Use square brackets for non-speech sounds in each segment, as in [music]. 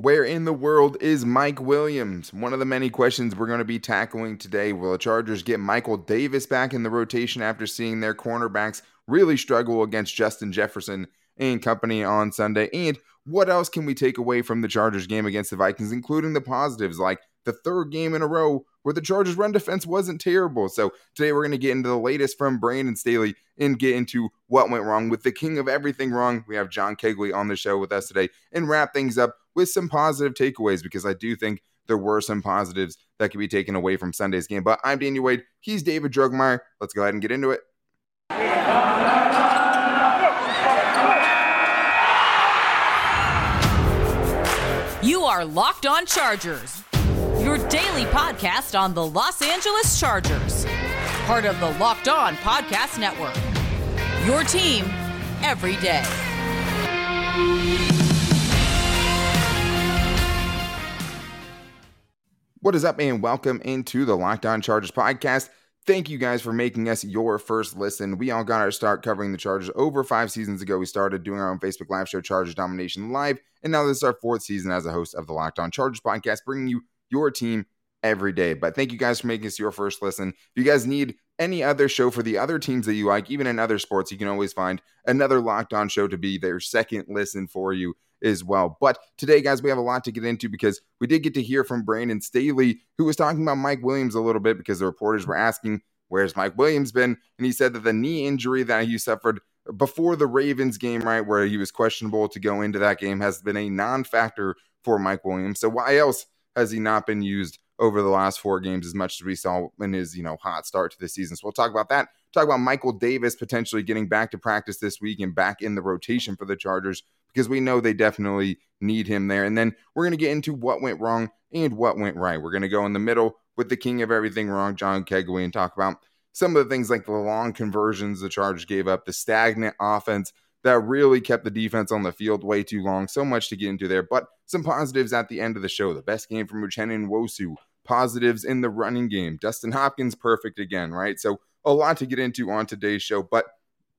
Where in the world is Mike Williams? One of the many questions we're going to be tackling today. Will the Chargers get Michael Davis back in the rotation after seeing their cornerbacks really struggle against Justin Jefferson and company on Sunday? And what else can we take away from the Chargers game against the Vikings, including the positives like the third game in a row where the Chargers' run defense wasn't terrible. So today we're going to get into the latest from Brandon Staley and get into what went wrong with the king of everything wrong. We have John Kegley on the show with us today and wrap things up with some positive takeaways because I do think there were some positives that could be taken away from Sunday's game. But I'm Daniel Wade. He's David Drugmeyer. Let's go ahead and get into it. You are Locked On Chargers daily podcast on the Los Angeles Chargers, part of the Locked On Podcast Network. Your team every day. What is up, and welcome into the Locked On Chargers podcast. Thank you guys for making us your first listen. We all got our start covering the Chargers over five seasons ago. We started doing our own Facebook Live show, Chargers Domination Live, and now this is our fourth season as a host of the Locked On Chargers podcast, bringing you your team every day. But thank you guys for making us your first listen. If you guys need any other show for the other teams that you like, even in other sports, you can always find another locked on show to be their second listen for you as well. But today, guys, we have a lot to get into because we did get to hear from Brandon Staley, who was talking about Mike Williams a little bit because the reporters were asking, Where's Mike Williams been? And he said that the knee injury that he suffered before the Ravens game, right, where he was questionable to go into that game, has been a non factor for Mike Williams. So, why else has he not been used over the last four games as much as we saw in his, you know, hot start to the season. So we'll talk about that. Talk about Michael Davis potentially getting back to practice this week and back in the rotation for the Chargers because we know they definitely need him there. And then we're going to get into what went wrong and what went right. We're going to go in the middle with the king of everything wrong, John Kegley, and talk about some of the things like the long conversions the Chargers gave up, the stagnant offense that really kept the defense on the field way too long. So much to get into there, but some positives at the end of the show. The best game from Uchenna Nwosu, positives in the running game. Dustin Hopkins, perfect again, right? So a lot to get into on today's show. But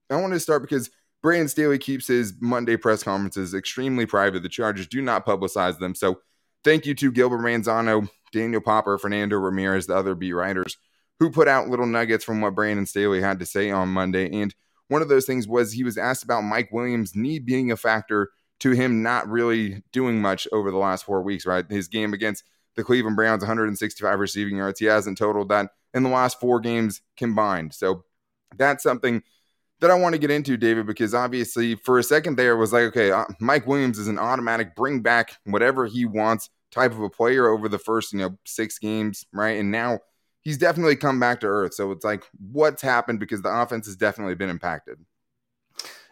I want to start because Brandon Staley keeps his Monday press conferences extremely private. The Chargers do not publicize them. So thank you to Gilbert Manzano, Daniel Popper, Fernando Ramirez, the other beat writers who put out little nuggets from what Brandon Staley had to say on Monday. And one of those things was he was asked about Mike Williams' knee being a factor to him not really doing much over the last four weeks, right? His game against the Cleveland Browns 165 receiving yards. He hasn't totaled that in the last four games combined. So that's something that I want to get into, David, because obviously for a second there was like, okay, uh, Mike Williams is an automatic bring back whatever he wants type of a player over the first, you know, six games, right? And now he's definitely come back to earth. So it's like, what's happened because the offense has definitely been impacted.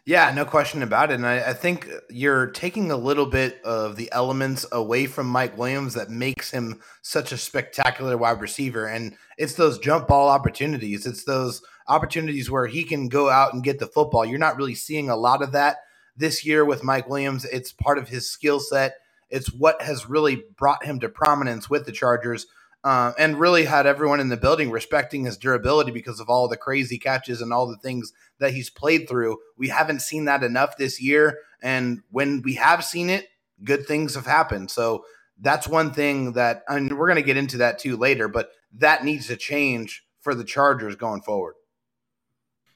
Yeah, no question about it. And I, I, think you're taking a little bit of the elements away from Mike Williams that makes him such a spectacular wide receiver. And it's those jump ball opportunities. It's those opportunities where he can go out and get the football. You're not really seeing a lot of that this year with Mike Williams. It's part of his skill set. It's what has really brought him to prominence with the Chargers uh, and really had everyone in the building respecting his durability because of all the crazy catches and all the things that he's played through. We haven't seen that enough this year. And when we have seen it, good things have happened. So that's one thing that, and we're going to get into that too later, but that needs to change for the Chargers going forward.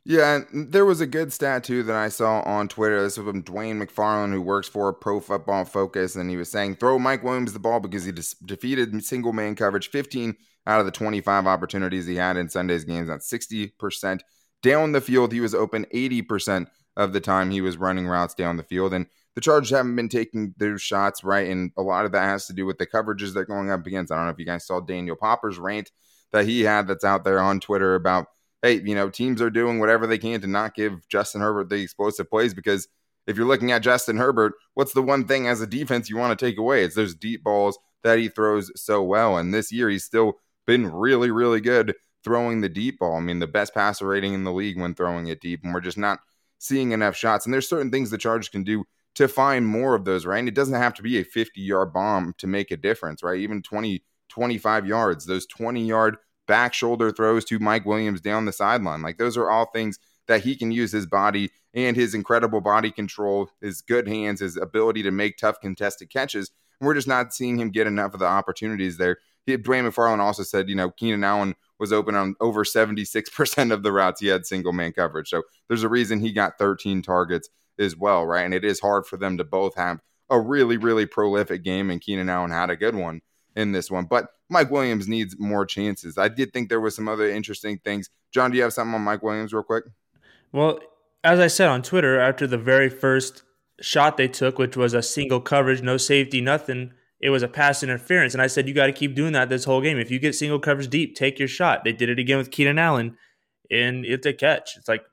Yeah, there was a good stat too that I saw on Twitter. This was from Dwain McFarland, who works for Pro Football Focus, and he was saying throw Mike Williams the ball because he dis- defeated single man coverage 15 out of the 25 opportunities he had in Sunday's games. That's 60%. Down the field, he was open 80% of the time he was running routes down the field. And the Chargers haven't been taking their shots right. And a lot of that has to do with the coverages they're going up against. I don't know if you guys saw Daniel Popper's rant that he had that's out there on Twitter about hey, you know, teams are doing whatever they can to not give Justin Herbert the explosive plays because if you're looking at Justin Herbert, what's the one thing as a defense you want to take away? It's those deep balls that he throws so well. And this year, he's still been really, really good throwing the deep ball. I mean, the best passer rating in the league when throwing it deep, and we're just not seeing enough shots. And there's certain things the Chargers can do to find more of those, right? And it doesn't have to be a 50 yard bomb to make a difference, right? Even 20, 25 yards, those 20 yard back shoulder throws to Mike Williams down the sideline. Like those are all things that he can use his body and his incredible body control, his good hands, his ability to make tough contested catches. we're just not seeing him get enough of the opportunities there. He, Dwain McFarland also said, you know, Keenan Allen was open on over 76% of the routes he had single man coverage. So there's a reason he got 13 targets as well, right? And it is hard for them to both have a really, really prolific game, and Keenan Allen had a good one in this one. But Mike Williams needs more chances. I did think there was some other interesting things. John, do you have something on Mike Williams real quick? Well, as I said on Twitter, after the very first shot they took, which was a single coverage, no safety, nothing, it was a pass interference. And I said, you got to keep doing that this whole game. If you get single coverage deep, take your shot. They did it again with Keenan Allen, and it's a catch. It's like,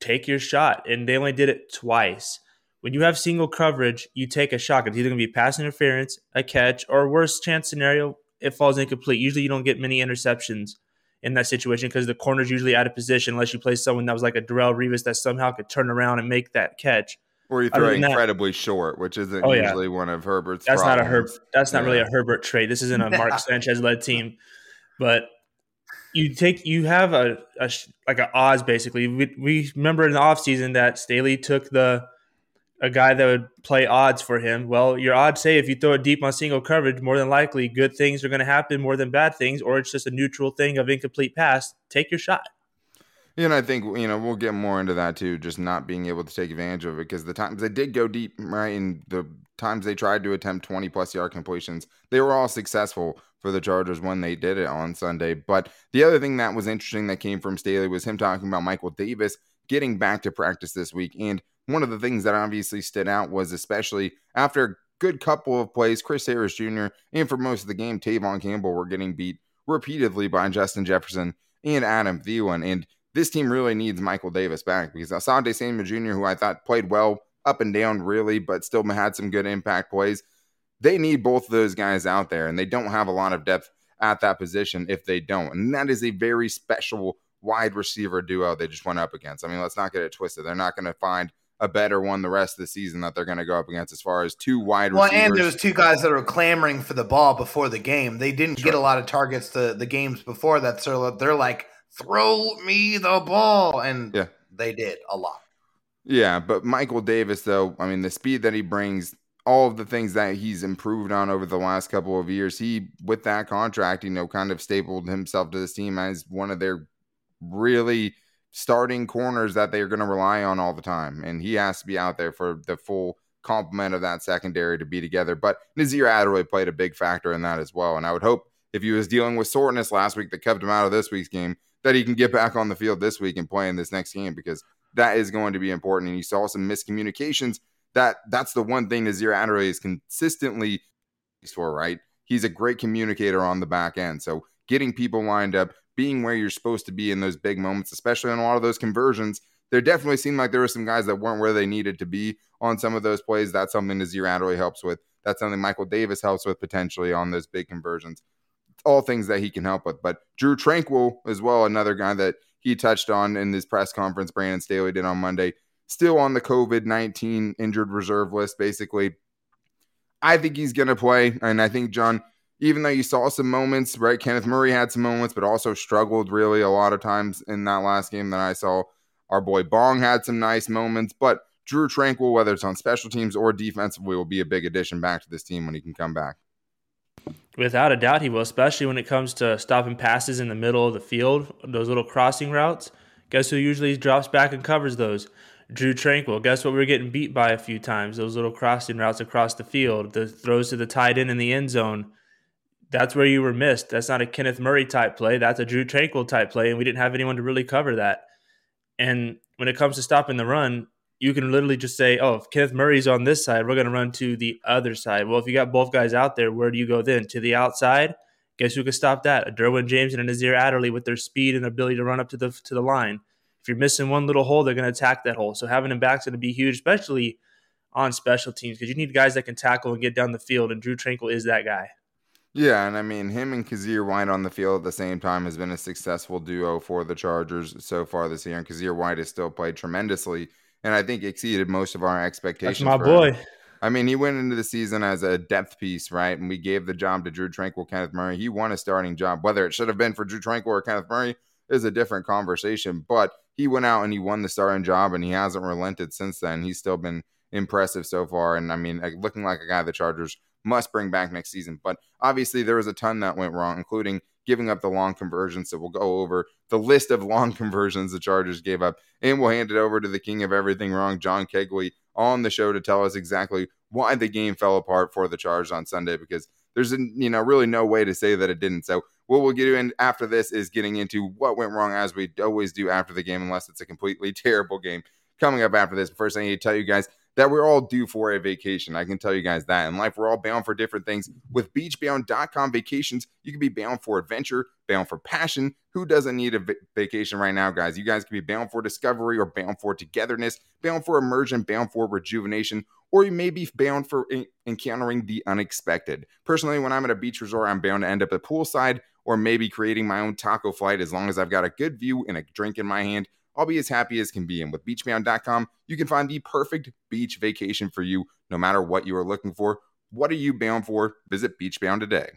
take your shot. And they only did it twice. When you have single coverage, you take a shot. It's either going to be pass interference, a catch, or worst chance scenario, it falls incomplete. Usually, you don't get many interceptions in that situation because the corner's usually out of position unless you play someone that was like a Darrelle Revis that somehow could turn around and make that catch. Or you throw incredibly that, short, which isn't oh, usually yeah. one of Herbert's. That's problems. not a Herb. That's not yeah. really a Herbert trait. This isn't a [laughs] Mark Sanchez led team, but you take you have a, a like an odds basically. We, we remember in the offseason that Staley took the a guy that would play odds for him. Well, your odds say if you throw it deep on single coverage, more than likely good things are going to happen more than bad things, or it's just a neutral thing of incomplete pass. Take your shot. And I think you know we'll get more into that too, just not being able to take advantage of it because the times they did go deep, right, and the times they tried to attempt 20 plus yard completions, they were all successful for the Chargers when they did it on Sunday. But the other thing that was interesting that came from Staley was him talking about Michael Davis getting back to practice this week and one of the things that obviously stood out was especially after a good couple of plays, Chris Harris Jr. and for most of the game, Tevaughn Campbell were getting beat repeatedly by Justin Jefferson and Adam Thielen. And this team really needs Michael Davis back because Asante Samuel Jr., who I thought played well up and down, really, but still had some good impact plays. They need both of those guys out there, and they don't have a lot of depth at that position if they don't. And that is a very special wide receiver duo they just went up against. I mean, let's not get it twisted. They're not going to find a better one the rest of the season that they're going to go up against as far as two wide well, receivers. and there's two guys that are clamoring for the ball before the game. They didn't sure. get a lot of targets to the games before that, so they're like, "Throw me the ball," and yeah. they did a lot. Yeah, but Michael Davis, though, I mean, the speed that he brings, all of the things that he's improved on over the last couple of years, he with that contract, you know, kind of stapled himself to this team as one of their really starting corners that they're going to rely on all the time. And he has to be out there for the full complement of that secondary to be together. But Nasir Adderley played a big factor in that as well. And I would hope if he was dealing with soreness last week that kept him out of this week's game, that he can get back on the field this week and play in this next game because that is going to be important. And you saw some miscommunications. That that's the one thing Nasir Adderley is consistently for, right? He's a great communicator on the back end. So getting people lined up, being where you're supposed to be in those big moments, especially on a lot of those conversions. There definitely seemed like there were some guys that weren't where they needed to be on some of those plays. That's something Nasir Adderley helps with. That's something Michael Davis helps with potentially on those big conversions. All things that he can help with. But Drue Tranquill as well, another guy that he touched on in this press conference, Brandon Staley did on Monday, still on the COVID 19 injured reserve list, basically. I think he's going to play. And I think, John, even though you saw some moments, right? Kenneth Murray had some moments, but also struggled really a lot of times in that last game that I saw. Our boy Bong had some nice moments, but Drue Tranquill, whether it's on special teams or defensively, will be a big addition back to this team when he can come back. Without a doubt, he will, especially when it comes to stopping passes in the middle of the field, those little crossing routes. Guess who usually drops back and covers those? Drue Tranquill. Guess what? We are getting beat by a few times. Those little crossing routes across the field, the throws to the tight end in the end zone that's where you were missed. That's not a Kenneth Murray type play. That's a Drue Tranquill type play, and we didn't have anyone to really cover that. And when it comes to stopping the run, you can literally just say, "Oh, if Kenneth Murray's on this side, we're going to run to the other side." Well, if you got both guys out there, where do you go then? To the outside? Guess who can stop that? A Derwin James and a Nasir Adderley with their speed and their ability to run up to the to the line. If you're missing one little hole, they're going to attack that hole. So having them back's going to be huge, especially on special teams, because you need guys that can tackle and get down the field, and Drue Tranquill is that guy. Yeah, and I mean him and Kyzir White on the field at the same time has been a successful duo for the Chargers so far this year, and Kyzir White has still played tremendously, and I think exceeded most of our expectations. That's my boy. Him. I mean, he went into the season as a depth piece, right? And we gave the job to Drue Tranquill, Kenneth Murray. He won a starting job. Whether it should have been for Drue Tranquill or Kenneth Murray is a different conversation. But he went out and he won the starting job, and he hasn't relented since then. He's still been impressive so far, and I mean, looking like a guy the Chargers must bring back next season. But obviously, there was a ton that went wrong, including giving up the long conversions. So we'll go over the list of long [laughs] conversions the Chargers gave up, and we'll hand it over to the king of everything wrong, John Kegley, on the show to tell us exactly why the game fell apart for the Chargers on Sunday because there's you know really no way to say that it didn't. So what we'll get in after this is getting into what went wrong as we always do after the game, unless it's a completely [laughs] terrible game. Coming up after this, first I need to tell you guys that we're all due for a vacation. I can tell you guys that. In life, we're all bound for different things. With beachbound.com vacations, you can be bound for adventure, bound for passion. Who doesn't need a vacation right now, guys? You guys can be bound for discovery or bound for togetherness, bound for immersion, bound for rejuvenation, or you may be bound for encountering the unexpected. Personally, when I'm at a beach resort, I'm bound to end up at poolside or maybe creating my own taco flight as long as I've got a good view and a drink in my hand. I'll be as happy as can be. And with beachbound.com, you can find the perfect beach vacation for you no matter what you are looking for. What are you bound for? Visit Beachbound today.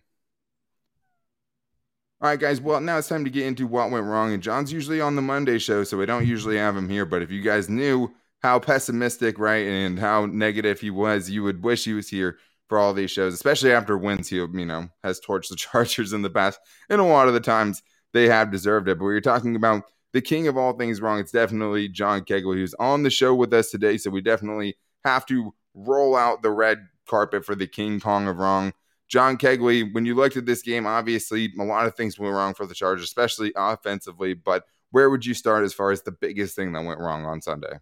All right, guys. Well, now it's time to get into what went wrong. And John's usually on the Monday show, so we don't usually have him here. But if you guys knew how pessimistic, right, and how negative he was, you would wish he was here for all these shows, especially after wins he, you know, has torched the [laughs] Chargers in the past. And a lot of the times they have deserved it. But we are talking about the king of all things wrong. It's definitely John Kegley, who's on the show with us today. So we definitely have to roll out the red carpet for the King Kong of wrong. John Kegley, when you looked at this game, obviously a lot of things went wrong for the Chargers, especially offensively. But where would you start as far as the biggest thing that went wrong on Sunday?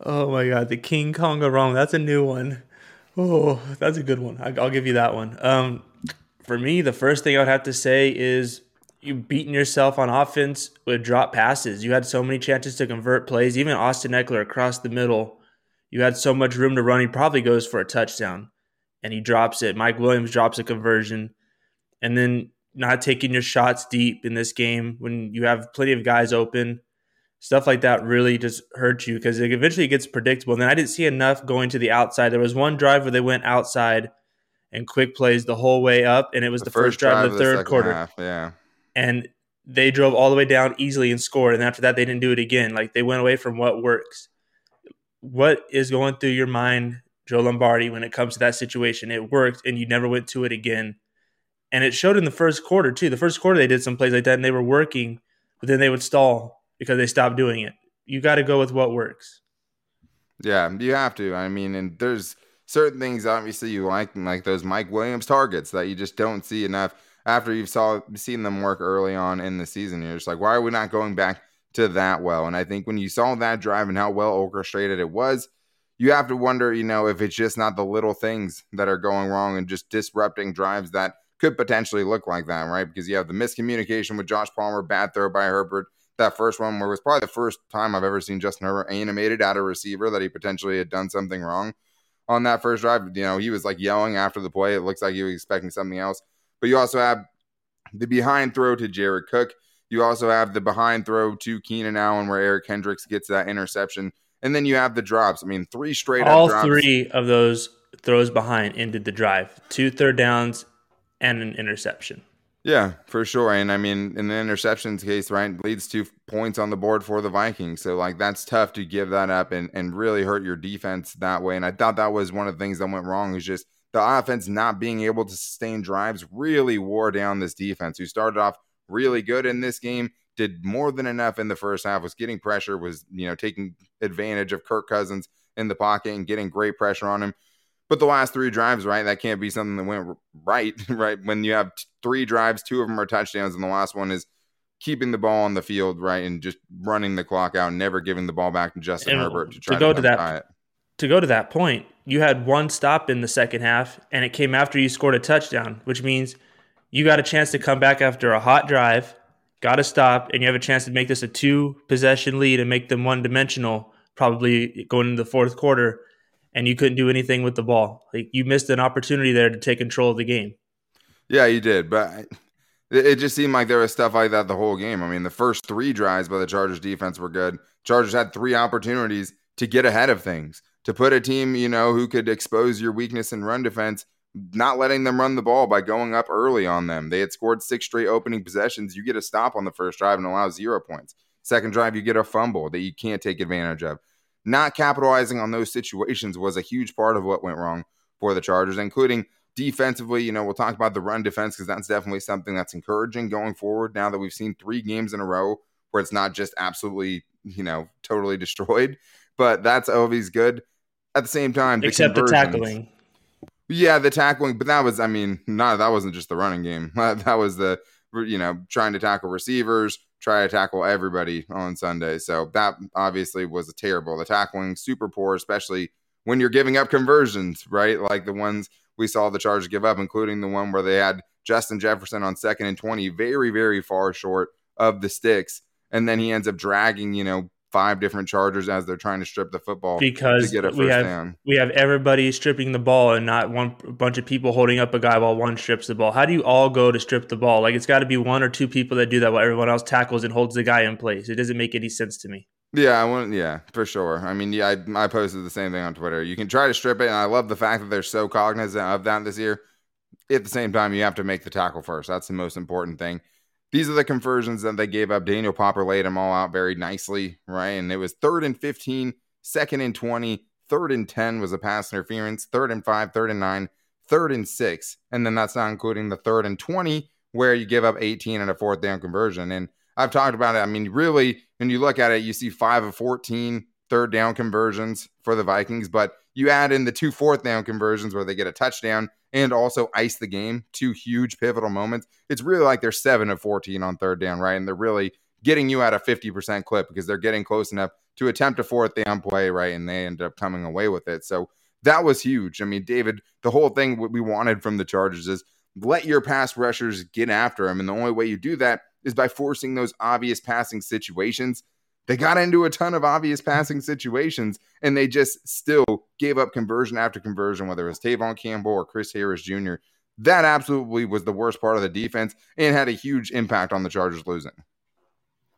Oh my God, the King Kong of wrong. That's a new one. Oh, that's a good one. I'll give you that one. Um, for me, the first thing I would have to say is you beating yourself on offense with drop passes. You had so many chances to convert plays. Even Austin Ekeler across the middle, you had so much room to run. He probably goes for a touchdown, and he drops it. Mike Williams drops a conversion, and then not taking your shots deep in this game when you have plenty of guys open. Stuff like that really just hurts you because it eventually gets predictable. And then I didn't see enough going to the outside. There was one drive where they went outside and quick plays the whole way up, and it was the, the first, first, drive, of the third quarter. Half, yeah and they drove all the way down easily and scored. And after that, they didn't do it again. Like they went away from what works. What is going through your mind, Joe Lombardi, when it comes to that situation? It worked, and you never went to it again. And it showed in the first quarter too. The first quarter they did some plays like that, and they were working, but then they would stall because they stopped doing it. You got to go with what works. Yeah, you have to. I mean, and there's certain things obviously you like, like those Mike Williams targets that you just don't see enough after you've saw seen them work early on in the season. You're just like, why are we not going back to that well? And I think when you saw that drive and how well orchestrated it was, you have to wonder, you know, if it's just not the little things that are going wrong and just disrupting drives that could potentially look like that, right? Because you have the miscommunication with Josh Palmer, bad throw by Herbert. That first one where it was probably the first time I've ever seen Justin Herbert animated at a receiver that he potentially had done something wrong on that first drive. You know, he was like yelling after the play. It looks like he was expecting something else. But you also have the behind throw to Jared Cook. You also have the behind throw to Keenan Allen where Eric Kendricks gets that interception. And then you have the drops. I mean, three straight All three of those throws behind ended the drive. Two third downs and an interception. Yeah, for sure. And I mean, in the interceptions case, right, leads to points on the board for the Vikings. So, like, that's tough to give that up and, and really hurt your defense that way. And I thought that was one of the things that went wrong is just the offense not being able to sustain drives really wore down this defense, who started off really good in this game, did more than enough in the first half, was getting pressure, was, you know, taking advantage of Kirk Cousins in the pocket and getting great pressure on him. But the last three drives, right, that can't be something that went right, [laughs] right? When you have three drives, two of them are touchdowns, and the last one is keeping the ball on the field, right, and just running the clock out, never giving the ball back to Justin and Herbert to try to, go to, to that. To go to that point, you had one stop in the second half, and it came after you scored a touchdown, which means you got a chance to come back after a hot drive, got a stop, and you have a chance to make this a two possession lead and make them one dimensional, probably going into the fourth quarter, and you couldn't do anything with the ball. Like you missed an opportunity there to take control of the game. Yeah, you did, but it just seemed like there was stuff like that the whole game. I mean, the first three drives by the Chargers defense were good. Chargers had three opportunities to get ahead of things to put a team, you know, who could expose your weakness in run defense, not letting them run the ball by going up early on them. They had scored six straight opening possessions. You get a stop on the first drive and allow zero points. Second drive, you get a fumble that you can't take advantage of. Not capitalizing on those situations was a huge part of what went wrong for the Chargers, including defensively. You know, we'll talk about the run defense because that's definitely something that's encouraging going forward now that we've seen three games in a row where it's not just absolutely, you know, totally [laughs] destroyed, but that's always good. At the same time, the except the tackling. Yeah, the tackling, but that was, I mean, not that wasn't just the running game. [laughs] That was the, you know, trying to tackle receivers, try to tackle everybody on Sunday. So that obviously was terrible. The tackling super poor, especially when you're giving up conversions, right? Like the ones we saw the Chargers give up, including the one where they had Justin Jefferson on second and 20, very, very far short of the sticks. And then he ends up dragging, you know, five different Chargers as they're trying to strip the football because we have down. we have everybody stripping the ball and not one bunch of people holding up a guy while one strips the ball. How do you all go to strip the ball? Like it's got to be one or two people that do that while everyone else tackles and holds the guy in place. It doesn't make any sense to me. Yeah, I want. Yeah, for sure. I mean, yeah, I, I posted the same thing on Twitter. You can try to strip it, and I love the fact that they're so cognizant of that this year. At the same time, you have to make the tackle first. That's the most important thing. These are the conversions that they gave up. Daniel Popper laid them all out very nicely, right? And it was third and 15, second and 20, third and 10 was a pass interference, third and five, third and nine, third and six. And then that's not including the third and 20, where you give up 18 and a fourth down conversion. And I've talked about it. I mean, really, when you look at it, you see five of 14 third down conversions for the Vikings, but you add in the two fourth down conversions where they get a touchdown and also ice the game, two huge pivotal moments. It's really like they're seven of 14 on third down, right? And they're really getting you at a 50% clip because they're getting close enough to attempt a fourth down play, right? And they end up coming away with it. So that was huge. I mean, David, the whole thing what we wanted from the Chargers is let your pass rushers get after him. And the only way you do that is by forcing those obvious passing situations. They got into a ton of obvious passing situations and they just still gave up conversion after conversion, whether it was Tevaughn Campbell or Chris Harris Jr. That absolutely was the worst part of the defense and had a huge impact on the Chargers losing.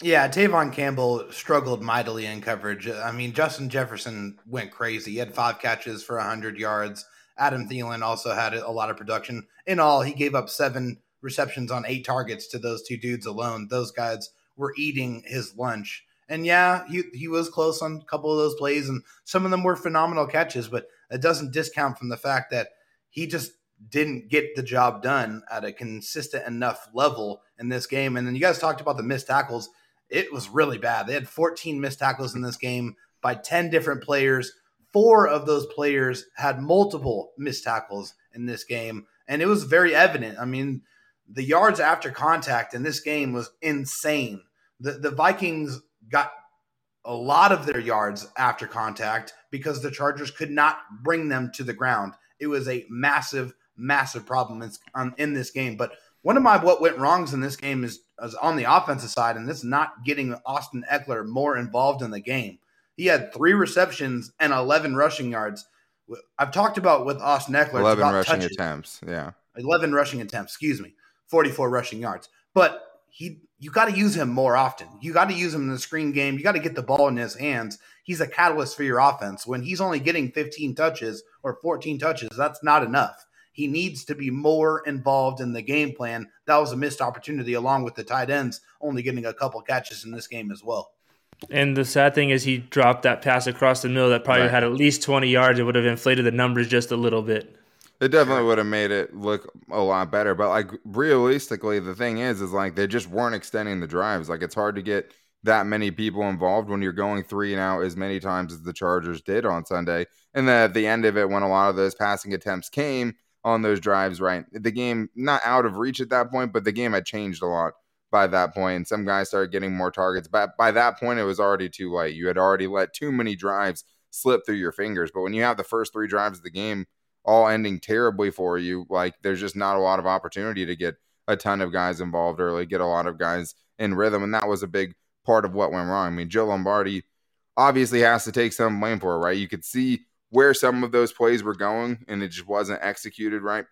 Yeah, Tevaughn Campbell struggled mightily in coverage. I mean, Justin Jefferson went crazy. He had five catches for 100 yards. Adam Thielen also had a lot of production. In all, he gave up seven receptions on eight targets to those two dudes alone. Those guys were eating his lunch. And yeah, he, he was close on a couple of those plays, and some of them were phenomenal catches, but it doesn't discount from the fact that he just didn't get the job done at a consistent enough level in this game. And then you guys talked about the missed tackles. It was really bad. They had 14 missed tackles in this game by 10 different players. Four of those players had multiple missed tackles in this game. And it was very evident. I mean, the yards after contact in this game was insane. The the Vikings got a lot of their yards after contact because the Chargers could not bring them to the ground. It was a massive, massive problem in, um, in this game. But one of my what went wrongs in this game is, is on the offensive side, and this not getting Austin Ekeler more involved in the game. He had three receptions and 11 rushing yards. I've talked about with Austin Ekeler 11 rushing touches. attempts. Yeah. 11 rushing attempts, excuse me. 44 rushing yards. But he you got to use him more often. You got to use him in the screen game. You got to get the ball in his hands. He's a catalyst for your offense. When he's only getting 15 touches or 14 touches, that's not enough. He needs to be more involved in the game plan. That was a missed opportunity, along with the tight ends only getting a couple catches in this game as well. And the sad thing is, he dropped that pass across the middle that probably right. had at least 20 yards. It would have inflated the numbers just a little bit. It definitely would have made it look a lot better. But like realistically, the thing is, is like they just weren't extending the drives. Like it's hard to get that many people involved when you're going three and out as many times as the Chargers did on Sunday. And then at the end of it, when a lot of those passing attempts came on those drives, right? The game not out of reach at that point, but the game had changed a lot by that point. And some guys started getting more targets. But by that point, it was already too late. You had already let too many drives slip through your fingers. But when you have the first three drives of the game all ending terribly for you, like there's just not a lot of opportunity to get a ton of guys involved early, get a lot of guys in rhythm. And that was a big part of what went wrong. I mean, Joe Lombardi obviously has to take some blame for it, right? You could see where some of those plays were going and it just wasn't executed right.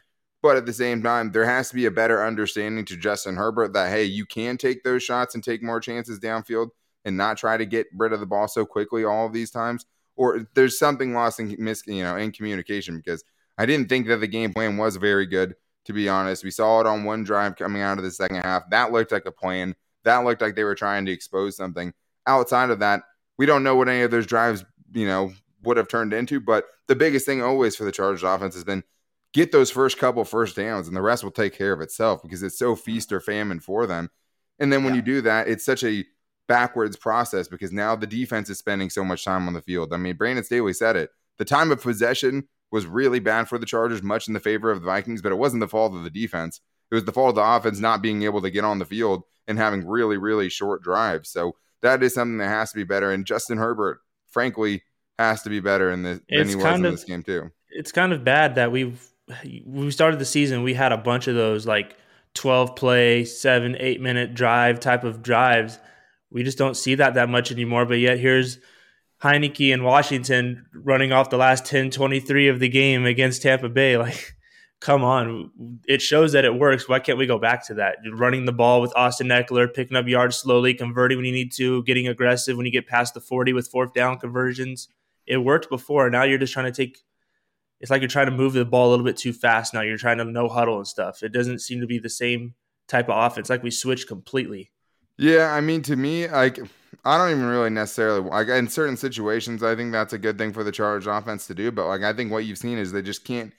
But at the same time, there has to be a better understanding to Justin Herbert that, hey, you can take those shots and take more chances downfield and not try to get rid of the ball so quickly all of these times. Or there's something lost in you know, in communication because I didn't think that the game plan was very good, to be honest. We saw it on one drive coming out of the second half. That looked like a plan. That looked like they were trying to expose something. Outside of that, we don't know what any of those drives, you know, would have turned into. But the biggest thing always for the Chargers offense has been get those first couple first downs, and the rest will take care of itself because it's so feast or famine for them. And then when yeah. you do that, it's such a backwards process because now the defense is spending so much time on the field. I mean, Brandon Staley said it. The time of possession was really bad for the Chargers, much in the favor of the Vikings, but it wasn't the fault of the defense. It was the fault of the offense not being able to get on the field and having really, really short drives. So that is something that has to be better. And Justin Herbert, frankly, has to be better in this than he was in of, this game too. It's kind of bad that we've we started the season. We had a bunch of those like twelve play, seven, eight minute drive type of drives. We just don't see that that much anymore. But yet here's Heinicke and Washington running off the last 10, 23 of the game against Tampa Bay. [laughs] Like come on, it shows that it works. Why can't we go back to that? Running the ball with Austin Ekeler, picking up yards slowly, converting when you need to, getting aggressive when you get past the 40 with fourth down conversions. It worked before. Now you're just trying to take it's like you're trying to move the ball a little bit too fast now. You're trying to no huddle and stuff. It doesn't seem to be the same type of offense. Like we switched completely. Yeah, I mean to me, like I don't even really necessarily like in certain situations I think that's a good thing for the Chargers offense to do, but like I think what you've seen is they just can't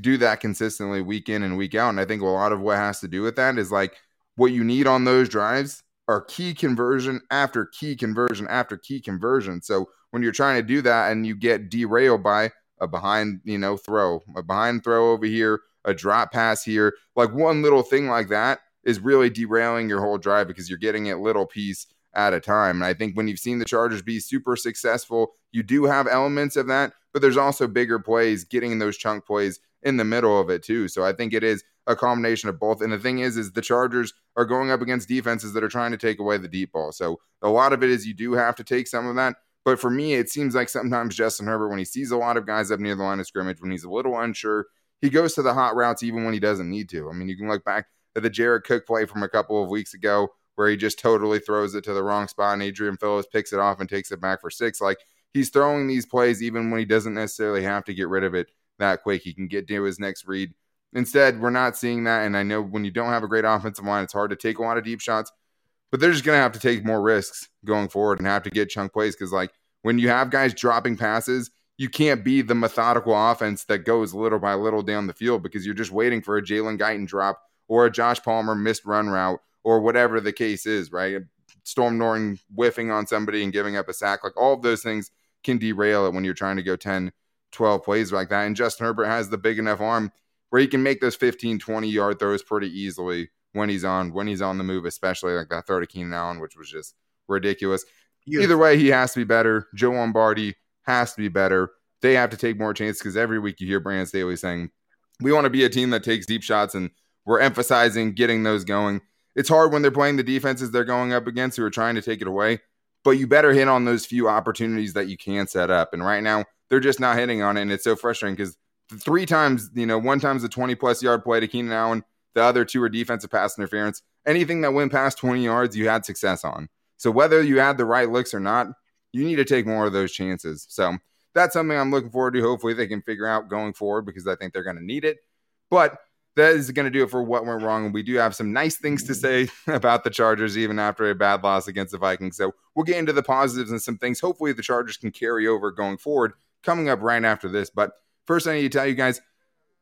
do that consistently week in and week out. And I think a lot of what has to do with that is like what you need on those drives are key conversion after key conversion after key conversion. So when you're trying to do that and you get derailed by a behind, you know, throw, a behind throw over here, a drop pass here, like one little thing like that is really derailing your whole drive because you're getting it little piece at a time. And I think when you've seen the Chargers be super successful, you do have elements of that, but there's also bigger plays, getting those chunk plays in the middle of it too. So I think it is a combination of both. And the thing is, is the Chargers are going up against defenses that are trying to take away the deep ball. So a lot of it is you do have to take some of that. But for me, it seems like sometimes Justin Herbert, when he sees a lot of guys up near the line of scrimmage, when he's a little unsure, he goes to the hot routes even when he doesn't need to. I mean, you can look back at the Jared Cook play from a couple of weeks ago where he just totally throws it to the wrong spot and Adrian Phillips picks it off and takes it back for six. Like he's throwing these plays even when he doesn't necessarily have to get rid of it that quick. He can get to his next read. Instead, we're not seeing that. And I know when you don't have a great offensive line, it's hard to take a lot of deep shots, but they're just going to have to take more risks going forward and have to get chunk plays because, like, when you have guys dropping passes, you can't be the methodical offense that goes little by little down the field because you're just waiting for a Jalen Guyton drop or a Josh Palmer missed run route or whatever the case is, right? Storm Norton whiffing on somebody and giving up a sack. Like all of those things can derail it when you're trying to go 10, 12 plays like that. And Justin Herbert has the big enough arm where he can make those 15, 20 yard throws pretty easily when he's on when he's on the move, especially like that throw to Keenan Allen, which was just ridiculous. Either way, he has to be better. Joe Lombardi has to be better. They have to take more chances because every week you hear Brandon Staley saying, we want to be a team that takes deep shots and we're emphasizing getting those going. It's hard when they're playing the defenses they're going up against who are trying to take it away, but you better hit on those few opportunities that you can set up. And right now, they're just not hitting on it. And it's so frustrating because three times, you know, one time's a 20 plus yard play to Keenan Allen, the other two are defensive pass interference. Anything that went past 20 yards, you had success on. So whether you had the right looks or not, you need to take more of those chances. So that's something I'm looking forward to. Hopefully they can figure out going forward because I think they're going to need it. But that is going to do it for what went wrong. And we do have some nice things to mm-hmm. say [laughs] about the Chargers, even after a bad loss against the Vikings. So we'll get into the positives and some things. Hopefully the Chargers can carry over going forward coming up right after this. But first, I need to tell you guys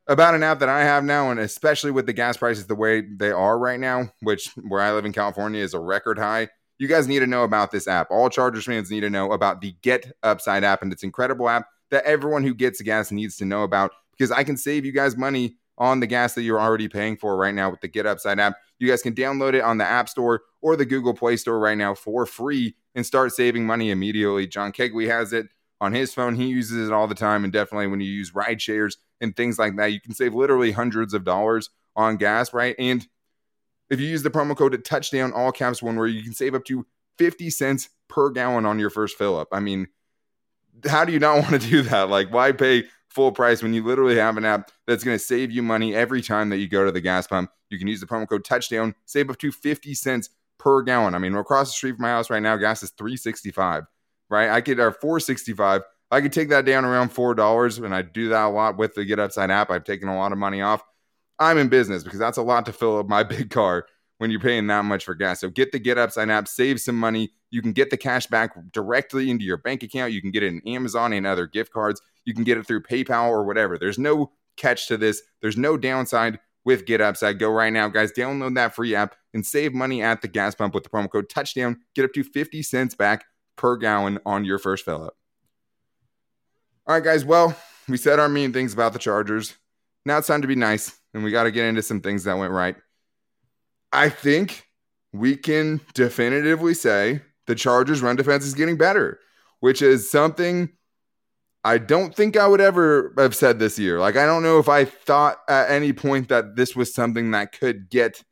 about an app that I have now, and especially with the gas prices the way they are right now, which where I live in California is a record high you guys need to know about this app. All Chargers fans need to know about the Get Upside app and its incredible app that everyone who gets gas needs to know about because I can save you guys money on the gas that you're already paying for right now with the Get Upside app. You guys can download it on the App Store or the Google Play Store right now for free and start saving money immediately. John Kegley has it on his phone. He uses it all the time. And definitely when you use ride shares and things like that, you can save literally hundreds of dollars on gas, right? And if you use the promo code touchdown all caps one where you can save up to 50 cents per gallon on your first fill up. I mean, how do you not [laughs] want to do that? Like, why pay full price when you literally have an app that's going to save you money every time that you go to the gas pump? You can use the promo code touchdown, save up to 50 cents per gallon. I mean, we're across the street from my house right now, gas is 365, right? I could, or 465. I could take that down around $4, and I do that a lot with the Get Upside app. I've taken a lot of money off. I'm in business because that's a lot to fill up my [laughs] big car when you're paying that much for gas. So get the Get Upside app, save some money, You can get the cash back directly into your bank account. You can get it in Amazon and other gift cards. You can get it through PayPal or whatever. There's no catch to this. There's no downside with Get Upside. Go right now, guys. Download that free app and save money at the gas pump with the promo code touchdown. Get up to 50 cents back per gallon on your first fill up. All right, guys. Well, we said our mean things about the Chargers. Now it's time to be nice, and we got to get into some things that went right. I think we can definitively say the Chargers' run defense is getting better, which is something I don't think I would ever have said this year. Like, I don't know if I thought at any point that this was something that could get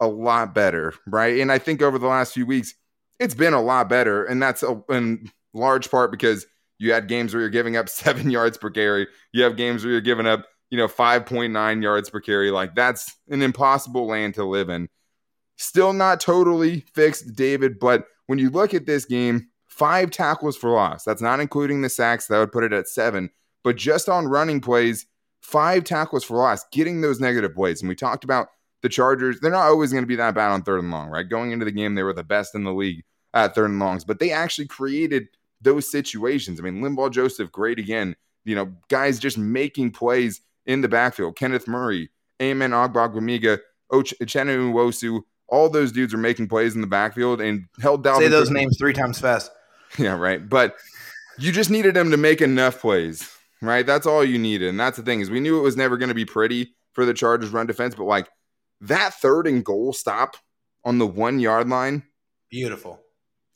a lot better, right? And I think over the last few weeks, it's been a lot better. And that's a, in large part because you had games where you're giving up [laughs] seven yards per carry. You have games where you're giving up, you know, 5.9 yards per carry. Like, that's an impossible land to live in. Still not totally fixed, David, but when you look at this game, five tackles for loss. That's not including the sacks. That would put it at seven. But just on running plays, five tackles for loss, getting those negative plays. And we talked about the Chargers. They're not always going to be that bad on third and long, right? Going into the game, they were the best in the league at third and longs, but they actually created those situations. I mean, Linval Joseph, great again. You know, guys just making plays in the backfield. Kenneth Murray, Amen Ogbongbemiga, Uchenna Nwosu, all those dudes are making plays in the backfield and held down. Say those Cook. names three times fast. [laughs] Yeah, right. But you just needed them to make enough plays, right? That's all you needed. And that's the thing is we knew it was never going to be pretty for the Chargers run defense, but like that third and goal stop on the one yard line. Beautiful.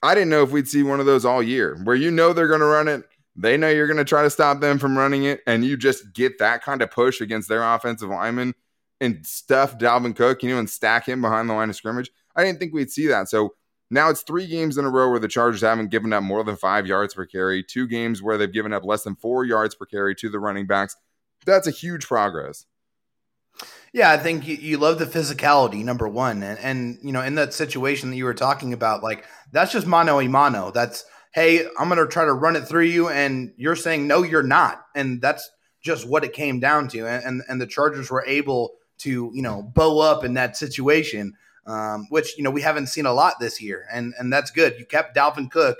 I didn't know if we'd see one of those all year where you know they're going to run it. They know you're going to try to stop them from running it, and you just get that kind of push against their offensive lineman and stuff Dalvin Cook, you know, and stack him behind the line of scrimmage. I didn't think we'd see that. So now it's three games in a row where the Chargers haven't given up more than five yards per carry, two games where they've given up less than four yards per carry to the running backs. That's a huge progress. Yeah, I think you, you love the physicality, number one. And, and, you know, in that situation that you were talking about, like, that's just mano a mano. That's, hey, I'm going to try to run it through you. And you're saying, no, you're not. And that's just what it came down to. And, and, and the Chargers were able to, you know, bow up in that situation um, which you know we haven't seen a lot this year, and and that's good. You kept Dalvin Cook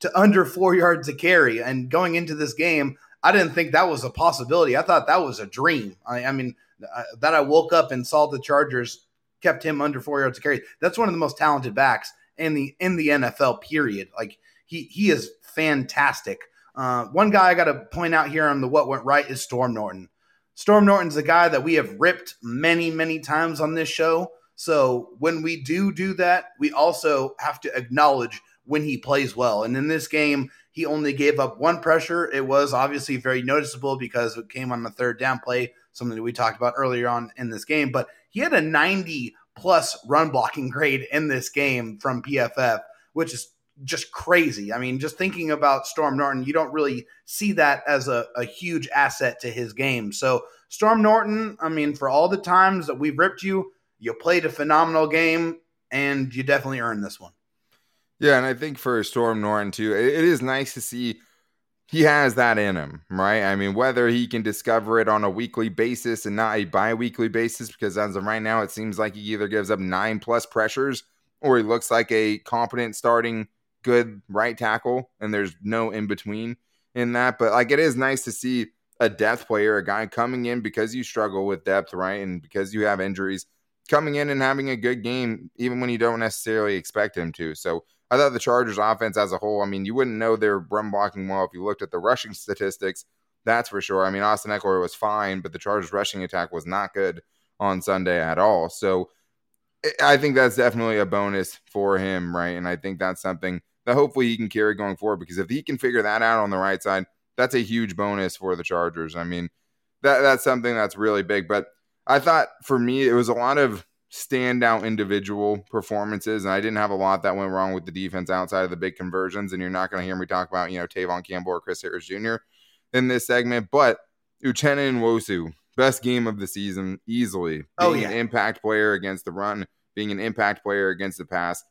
to under four yards a carry, and going into this game, I didn't think that was a possibility. I thought that was a dream. I, I mean, uh, that I woke up and saw the Chargers kept him under four yards a carry. That's one of the most talented backs in the in the NFL. Period. Like he he is fantastic. Uh, one guy I got to point out here on the what went right is Storm Norton. Storm Norton's a guy that we have ripped many many times on this show. So when we do do that, we also have to acknowledge when he plays well. And in this game, he only gave up one pressure. It was obviously very noticeable because it came on the third down play, something that we talked about earlier on in this game. But he had a 90 plus run blocking grade in this game from PFF, which is just crazy. I mean, just thinking about Storm Norton, you don't really see that as a, a huge asset to his game. So, Storm Norton, I mean, for all the times that we've ripped you, you played a phenomenal game, and you definitely earned this one. Yeah, and I think for Storm Norton too, it is nice to see he has that in him, right? I mean, whether he can discover it on a weekly basis and not a bi-weekly basis, because as of right now, it seems like he either gives up nine plus pressures or he looks like a competent starting good right tackle, and there's no in between in that. But like, it is nice to see a depth player, a guy coming in because you struggle with depth, right, and because you have injuries coming in and having a good game, even when you don't necessarily expect him to. So I thought the Chargers offense as a whole, I mean, you wouldn't know they're run blocking well if you looked at the rushing statistics. That's for sure. I mean, Austin Ekeler was fine, but the Chargers rushing attack was not good on Sunday at all. So I think that's definitely a bonus for him, right? And I think that's something that hopefully he can carry going forward because if he can figure that out on the right side, that's a huge bonus for the Chargers. I mean, that that's something that's really big. But I thought for me, it was a lot of standout individual performances, and I didn't have a lot that went wrong with the defense outside of the big conversions. And you're not going to hear me talk about, you know, Tevaughn Campbell or Chris Harris Jr. in this segment, but Uchenna Nwosu, best game of the season, easily. Oh, being yeah. an impact player against the run, being an impact player against the pass.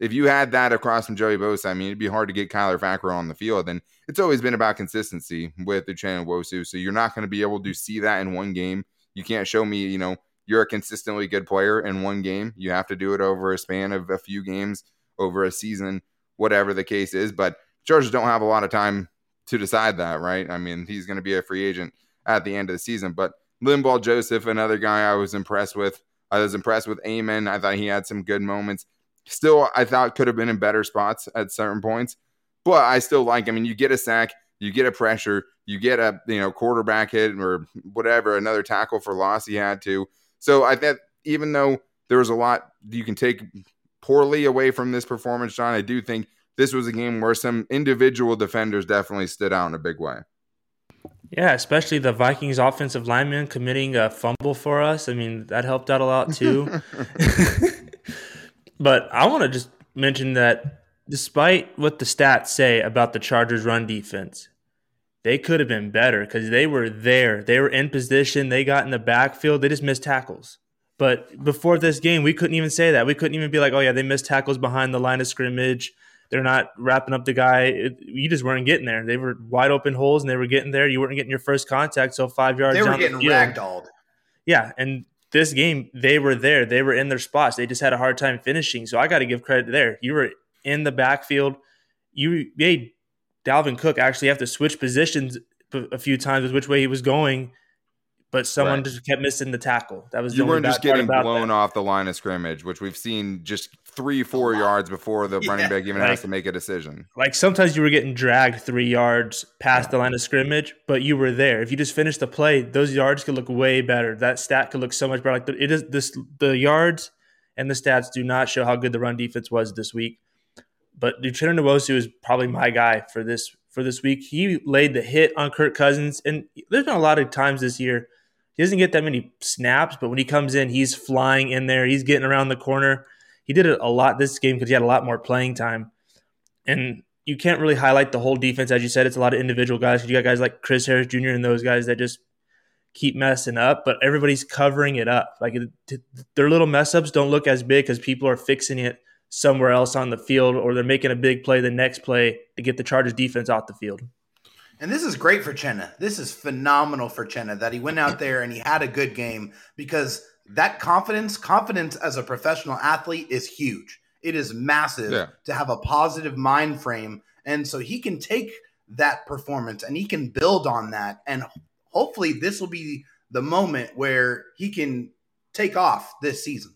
If you had that across from Joey Bosa, I mean, it'd be hard to get Kyler Fackrell on the field. And it's always been about consistency with Uchenna Nwosu. So you're not going to be able to see that in one game you can't show me, you know, you're a consistently good player in one game. You have to do it over a span of a few games over a season whatever the case is. But Chargers don't have a lot of time to decide that, right? I mean, he's going to be a free agent at the end of the season. But Linval Joseph, another guy I was impressed with. I was impressed with Amen. I thought he had some good moments. Still, I thought could have been in better spots at certain points, but I still like. I mean, you get a sack, you get a pressure, you get a you know quarterback hit or whatever, another tackle for loss he had to. So I think even though there was a lot you can take poorly away from this performance, John, I do think this was a game where some individual defenders definitely stood out in a big way. Yeah, especially the Vikings offensive lineman committing a fumble for us. I mean, that helped out a lot too. [laughs] [laughs] but I want to just mention that despite what the stats say about the Chargers run defense, they could have been better because they were there. They were in position. They got in the backfield. They just missed tackles. But before this game, we couldn't even say that. We couldn't even be like, oh, yeah, they missed tackles behind the line of scrimmage they're not wrapping up the guy. It, you just weren't getting there. They were wide open holes and they were getting there. You weren't getting your first contact. So five yards. They were getting the ragdolled. Yeah, and this game they were there. They were in their spots. They just had a hard time finishing. So I got to give credit there. You were in the backfield. You made Dalvin Cook actually have to switch positions a few times with which way he was going but someone right. just kept missing the tackle. That was you weren't just getting blown that. off the line of scrimmage, which we've seen just three, four yards before the yeah. running back even like, has to make a decision. Like sometimes you were getting dragged three yards past yeah. the line of scrimmage, but you were there. If you just finished the play, those yards could look way better. That stat could look so much better. Like the, it is this the yards and the stats do not show how good the run defense was this week. But Uchenna Nwosu is probably my guy for this for this week. He laid the hit on Kirk Cousins, and there's been a lot of times this year he doesn't get that many snaps, but when he comes in, he's flying in there. He's getting around the corner. He did it a lot this game because he had a lot more playing time. And you can't really highlight the whole defense, as you said. It's a lot of individual guys. You got guys like Chris Harris Jr. and those guys that just keep messing up, but everybody's covering it up. Like their little mess ups don't look as big because people are fixing it somewhere else on the field, or they're making a big play the next play to get the Chargers defense off the field. And this is great for Chenna. This is phenomenal for Chenna that he went out there and he had a good game because that confidence, confidence as a professional athlete is huge. It is massive yeah. to have a positive mind frame. And so he can take that performance and he can build on that. And hopefully, this will be the moment where he can take off this season.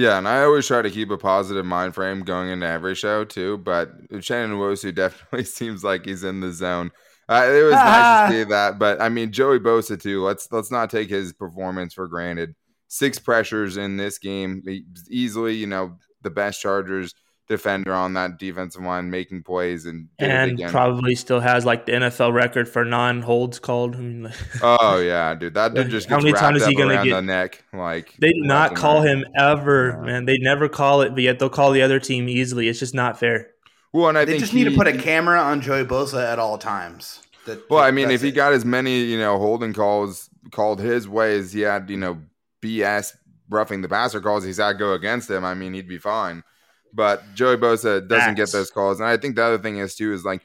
Yeah, and I always try to keep a positive mind frame going into every show too. But Uchenna Nwosu [laughs] definitely seems like he's in the zone. Uh, it was nice to see [laughs] that, but I mean Joey Bosa too. Let's let's not take his performance for granted. Six pressures in this game, easily, you know, the best Chargers defender on that defensive line making plays and and probably still has like the NFL record for non holds called. I mean, like, [laughs] oh yeah, dude, that dude just how many times is he gonna get the neck? Like they do not call him ever, yeah. man. They never call it, but yet they'll call the other team easily. It's just not fair. Well, and I think they just he, need to put a camera on Joey Bosa at all times. That, well, I mean, if he it. got as many, you know, holding calls called his way as he had, you know, BS roughing the passer calls, he's had go against him. I mean, he'd be fine. But Joey Bosa doesn't get those calls, and I think the other thing is too is like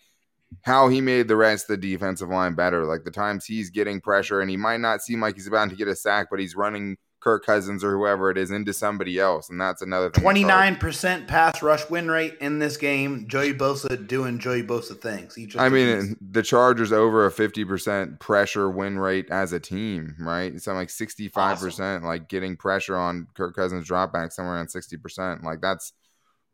how he made the rest of the defensive line better. Like the times he's getting pressure, and he might not seem like he's about to get a sack, but he's running Kirk Cousins or whoever it is into somebody else, and that's another thing. Twenty nine percent pass rush win rate in this game. Joey Bosa doing Joey Bosa things. I mean, the Chargers over a fifty percent pressure win rate as a team, right? Something like sixty five percent, like getting pressure on Kirk Cousins dropback somewhere around sixty percent. Like that's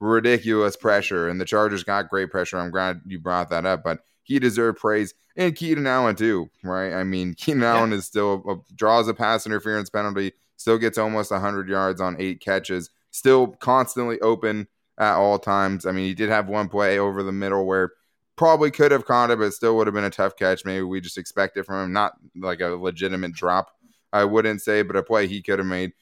ridiculous pressure, and the Chargers got great pressure. I'm glad you brought that up, but he deserved praise, and Keenan Allen too, right? I mean, [laughs] Keenan yeah. Allen is still a, draws a pass interference penalty still gets almost 100 yards on eight catches, still constantly open at all times. I mean, he did have one play over the middle where probably could have caught it, but still would have been a tough catch. Maybe we just expect it from him, not like a legitimate drop, I wouldn't say, but a play he could have made.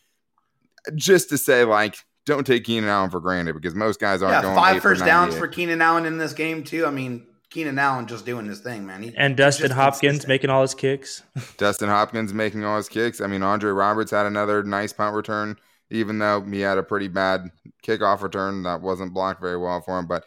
Just to say, like, don't take Keenan Allen for granted because most guys aren't yeah, going five first downs for Keenan Allen in this game too. I mean, Keenan Allen just doing his thing, man. He, and Dustin Hopkins consistent. making all his kicks. [laughs] Dustin Hopkins making all his kicks. I mean, Andre Roberts had another nice punt return, even though he had a pretty bad kickoff return that wasn't blocked very well for him. But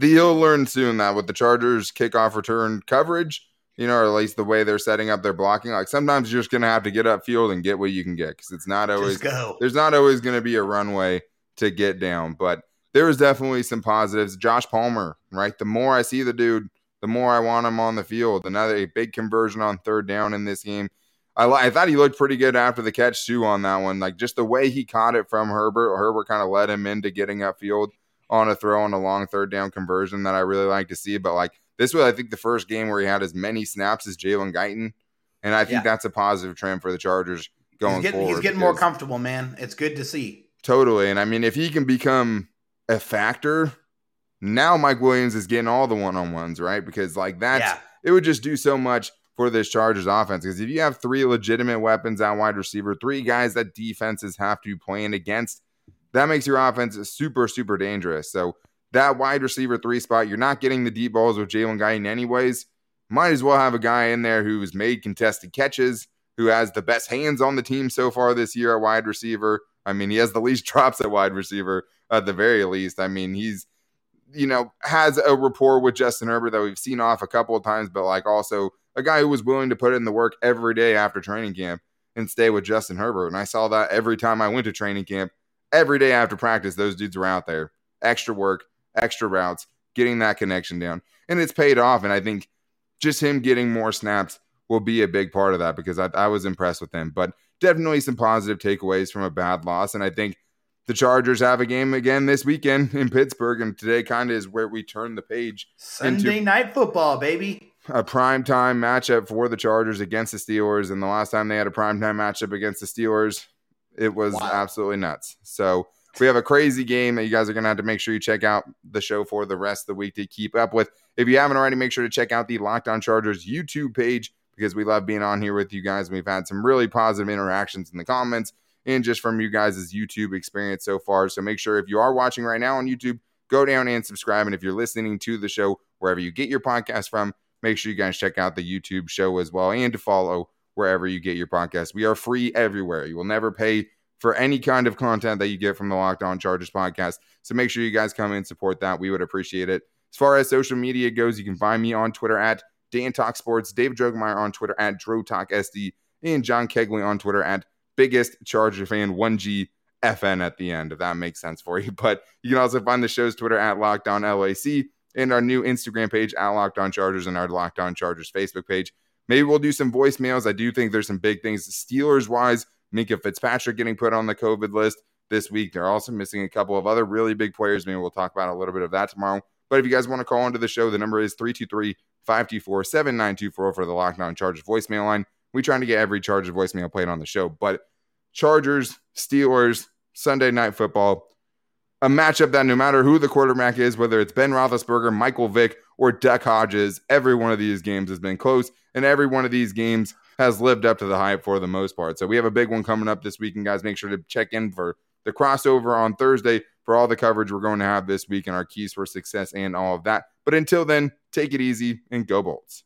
he'll learn soon that with the Chargers kickoff return coverage, you know, or at least the way they're setting up their blocking, like sometimes you're just gonna have to get upfield and get what you can get because it's not always there's not always gonna be a runway to get down, but there was definitely some positives. Josh Palmer, right? The more I see the dude, the more I want him on the field. Another big conversion on third down in this game. I, I thought he looked pretty good after the catch too on that one. Like just the way he caught it from Herbert. Herbert kind of led him into getting upfield on a throw on a long third down conversion that I really like to see. But like this was, I think, the first game where he had as many snaps as Jalen Guyton, and I think yeah. that's a positive trend for the Chargers going he's getting, forward. He's getting more comfortable, man. It's good to see. Totally, and I mean, if he can become a factor, now Mike Williams is getting all the one on ones, right? Because like that's yeah. it would just do so much for this Chargers offense. Because if you have three legitimate weapons out wide receiver, three guys that defenses have to be playing against, that makes your offense super, super dangerous. So that wide receiver three spot, you're not getting the deep balls with Jalen Guyton anyways. Might as well have a guy in there who's made contested catches, who has the best hands on the team so far this year at wide receiver. I mean, he has the least [laughs] drops at wide receiver at the very least. I mean, he's you know has a rapport with Justin Herbert that we've seen off a couple of times, but like also a guy who was willing to put in the work every day after training camp and stay with Justin Herbert. And I saw that every time I went to training camp, every day after practice, those dudes were out there, extra work, extra routes, getting that connection down. And it's paid off. And I think just him getting more snaps will be a big part of that because I, I was impressed with him. But definitely some positive takeaways from a bad loss. And I think the Chargers have a game again this weekend [laughs] in Pittsburgh. And today kind of is where we turn the page. Sunday night football, baby a prime time matchup for the Chargers against the Steelers. And the last time they had a prime time matchup against the Steelers, it was wow. absolutely nuts. So we have a crazy game that you guys are going to have to make sure you check out the show for the rest of the week to keep up with. If you haven't already, make sure to check out the Locked On Chargers YouTube page because we love being on here with you guys. We've had some really positive interactions in the comments and just from you guys' YouTube experience so far. So make sure if you are watching right now on YouTube, go down and subscribe. And if you're listening to the show wherever you get your podcast from, make sure you guys check out the YouTube show as well and to follow wherever you get your podcast. We are free everywhere. You will never pay for any kind of content that you get from the Locked On Chargers podcast. So make sure you guys come and support that. We would appreciate it. As far as social media goes, you can find me on Twitter at Dan Talk Sports, Dave Drogemeyer on Twitter at DroTalkSD, and John Kegley on Twitter at Biggest Charger Fan 1G FN at the end, if that makes sense for you. [laughs] But you can also find the show's Twitter at Locked On LAC and our new Instagram page at Locked On Chargers and our Locked On Chargers Facebook page. Maybe we'll do some voicemails. I do think there's some big things Steelers wise. Minkah Fitzpatrick getting put on the COVID list this week. They're also missing a couple of other really big players. Maybe we'll talk about a little bit of that tomorrow. But if you guys want to call into the show, the number is 323 524 7924 for the Locked On Chargers voicemail line. We're trying to get every Chargers voicemail played on the show. But Chargers, Steelers, Sunday night football a matchup that no matter who the quarterback is, whether it's Ben Roethlisberger, Michael Vick, or Duck Hodges, every one of these games has been close, and every one of these games has lived up to the hype for the most part. So we have a big one coming up this weekend, guys. Make sure to check in for the crossover on Thursday for all the coverage we're going to have this week and our keys for success and all of that. But until then, take it easy and go Bolts.